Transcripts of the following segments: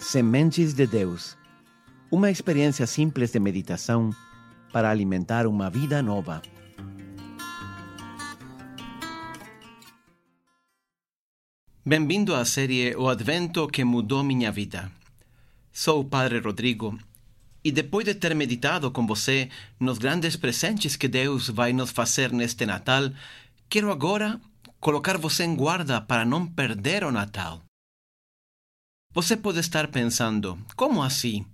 Sementes de Deus uma experiência simples de meditação para alimentar uma vida nova. Bem-vindo à série O Advento que mudou minha vida. Sou o Padre Rodrigo e depois de ter meditado com você nos grandes presentes que Deus vai nos fazer neste Natal, quero agora colocar você em guarda para não perder o Natal. Você pode estar pensando, como assim?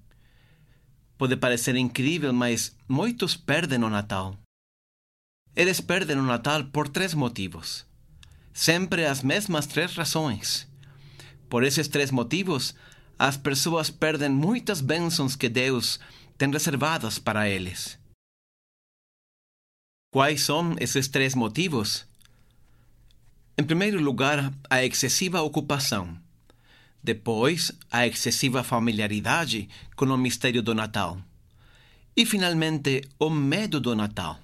Pode parecer incrível, mas muitos perdem o Natal. Eles perdem o Natal por três motivos. Sempre as mesmas três razões. Por esses três motivos, as pessoas perdem muitas bênçãos que Deus tem reservadas para eles. Quais são esses três motivos? Em primeiro lugar, a excessiva ocupação. Depois, a excessiva familiaridade com o mistério do Natal. E, finalmente, o medo do Natal.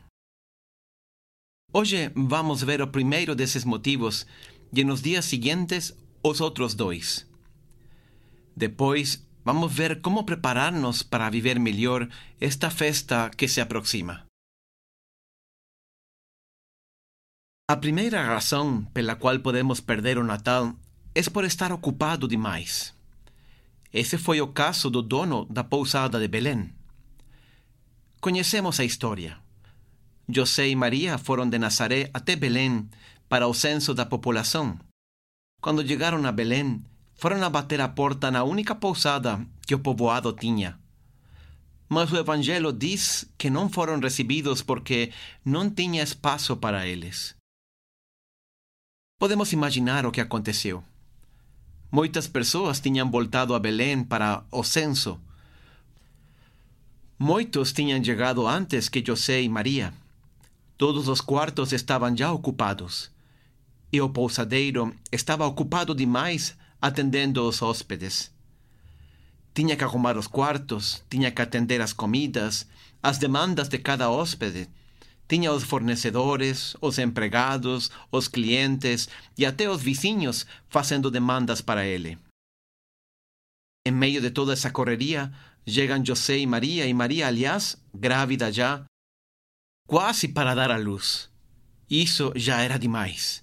Hoje vamos ver o primeiro desses motivos e nos dias seguintes os outros dois. Depois, vamos ver como preparar-nos para viver melhor esta festa que se aproxima. A primeira razão pela qual podemos perder o Natal é por estar ocupado demais. Esse foi o caso do dono da pousada de Belém. Conhecemos a história. José e Maria foram de Nazaré até Belém para o censo da população. Quando chegaram a Belém, foram a bater a porta na única pousada que o povoado tinha. Mas o Evangelho diz que não foram recebidos porque não tinha espaço para eles. Podemos imaginar o que aconteceu. Muitas pessoas tinham voltado a Belém para o censo. Muitos tinham chegado antes que José e Maria. Todos os quartos estavam já ocupados. E o pousadeiro estava ocupado demais atendendo os hóspedes. Tinha que arrumar os quartos, tinha que atender as comidas, as demandas de cada hóspede tinha os fornecedores, os empregados, os clientes e até os vizinhos fazendo demandas para ele. Em meio de toda essa correria, chegam José e Maria, e Maria, aliás, grávida já, quase para dar à luz. Isso já era demais.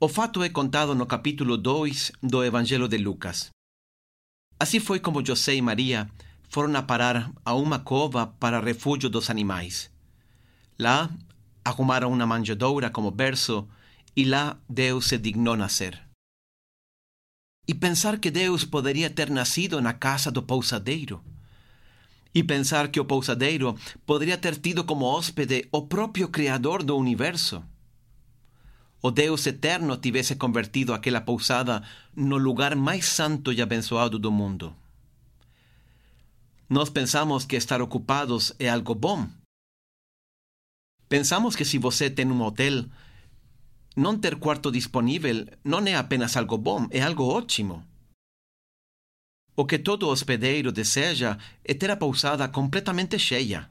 O fato é contado no capítulo 2 do Evangelho de Lucas. Assim foi como José e Maria foram a parar a uma cova para refúgio dos animais. Lá arrumaram uma manjedoura como berço e lá Deus se dignou nascer. E pensar que Deus poderia ter nascido na casa do pousadeiro. E pensar que o pousadeiro poderia ter tido como hóspede o próprio Criador do universo. O Deus eterno tivesse convertido aquela pousada no lugar mais santo e abençoado do mundo. Nós pensamos que estar ocupados é algo bom, Pensamos que se você tem um hotel, não ter quarto disponível não é apenas algo bom, é algo ótimo. O que todo hospedeiro deseja é ter a pousada completamente cheia.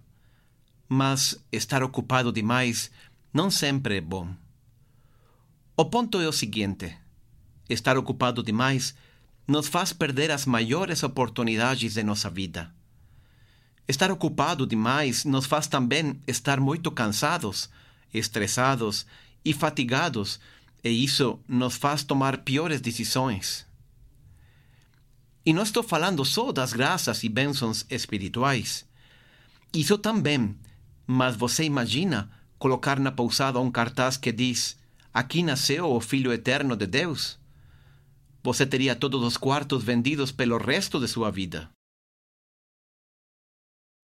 Mas estar ocupado demais não sempre é bom. O ponto é o seguinte: estar ocupado demais nos faz perder as maiores oportunidades de nossa vida. Estar ocupado demais nos faz também estar muito cansados, estressados e fatigados, e isso nos faz tomar piores decisões. E não estou falando só das graças e bênçãos espirituais. Isso também, mas você imagina colocar na pousada um cartaz que diz: Aqui nasceu o Filho Eterno de Deus? Você teria todos os quartos vendidos pelo resto de sua vida.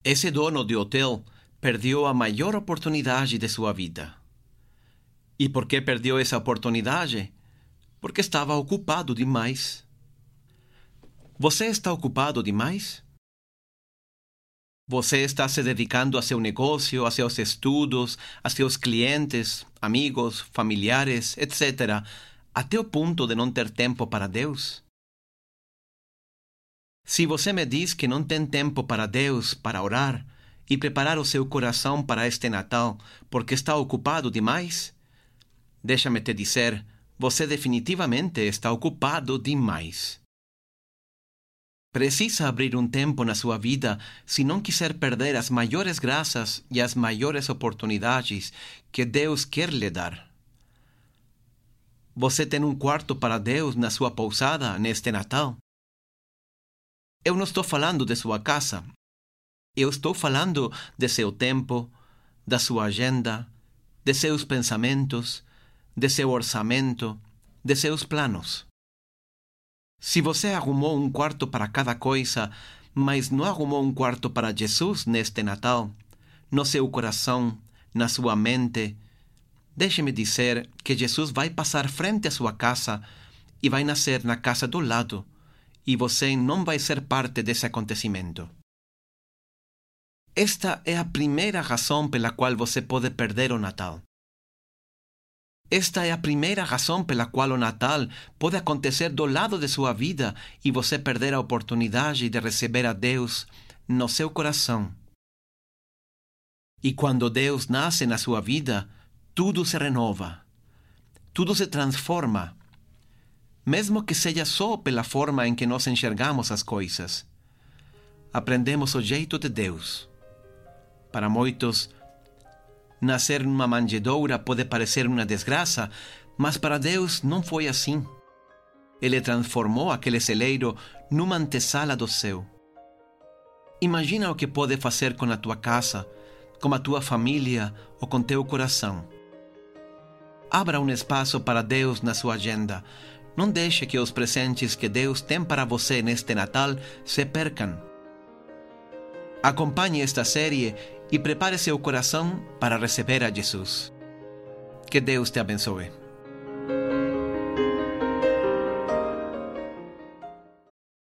Esse dono de hotel perdeu a maior oportunidade de sua vida. E por que perdeu essa oportunidade? Porque estava ocupado demais. Você está ocupado demais? Você está se dedicando a seu negócio, a seus estudos, a seus clientes, amigos, familiares, etc., até o ponto de não ter tempo para Deus? Se você me diz que não tem tempo para Deus, para orar e preparar o seu coração para este Natal porque está ocupado demais, deixa-me te dizer, você definitivamente está ocupado demais. Precisa abrir um tempo na sua vida se não quiser perder as maiores graças e as maiores oportunidades que Deus quer lhe dar. Você tem um quarto para Deus na sua pousada neste Natal? Eu não estou falando de sua casa. Eu estou falando de seu tempo, da sua agenda, de seus pensamentos, de seu orçamento, de seus planos. Se você arrumou um quarto para cada coisa, mas não arrumou um quarto para Jesus neste Natal, no seu coração, na sua mente, deixe-me dizer que Jesus vai passar frente à sua casa e vai nascer na casa do lado, e você não vai ser parte desse acontecimento. Esta é a primeira razão pela qual você pode perder o Natal. Esta é a primeira razão pela qual o Natal pode acontecer do lado de sua vida e você perder a oportunidade de receber a Deus no seu coração. E quando Deus nasce na sua vida, tudo se renova, tudo se transforma, mesmo que seja só pela forma em que nós enxergamos as coisas. Aprendemos o jeito de Deus. Para muitos, Nascer numa manjedoura pode parecer uma desgraça, mas para Deus não foi assim. Ele transformou aquele celeiro numa antessala do céu. Imagina o que pode fazer com a tua casa, com a tua família ou com teu coração. Abra um espaço para Deus na sua agenda. Não deixe que os presentes que Deus tem para você neste Natal se percam. Acompanhe esta série e prepare seu coração para receber a Jesus. Que Deus te abençoe.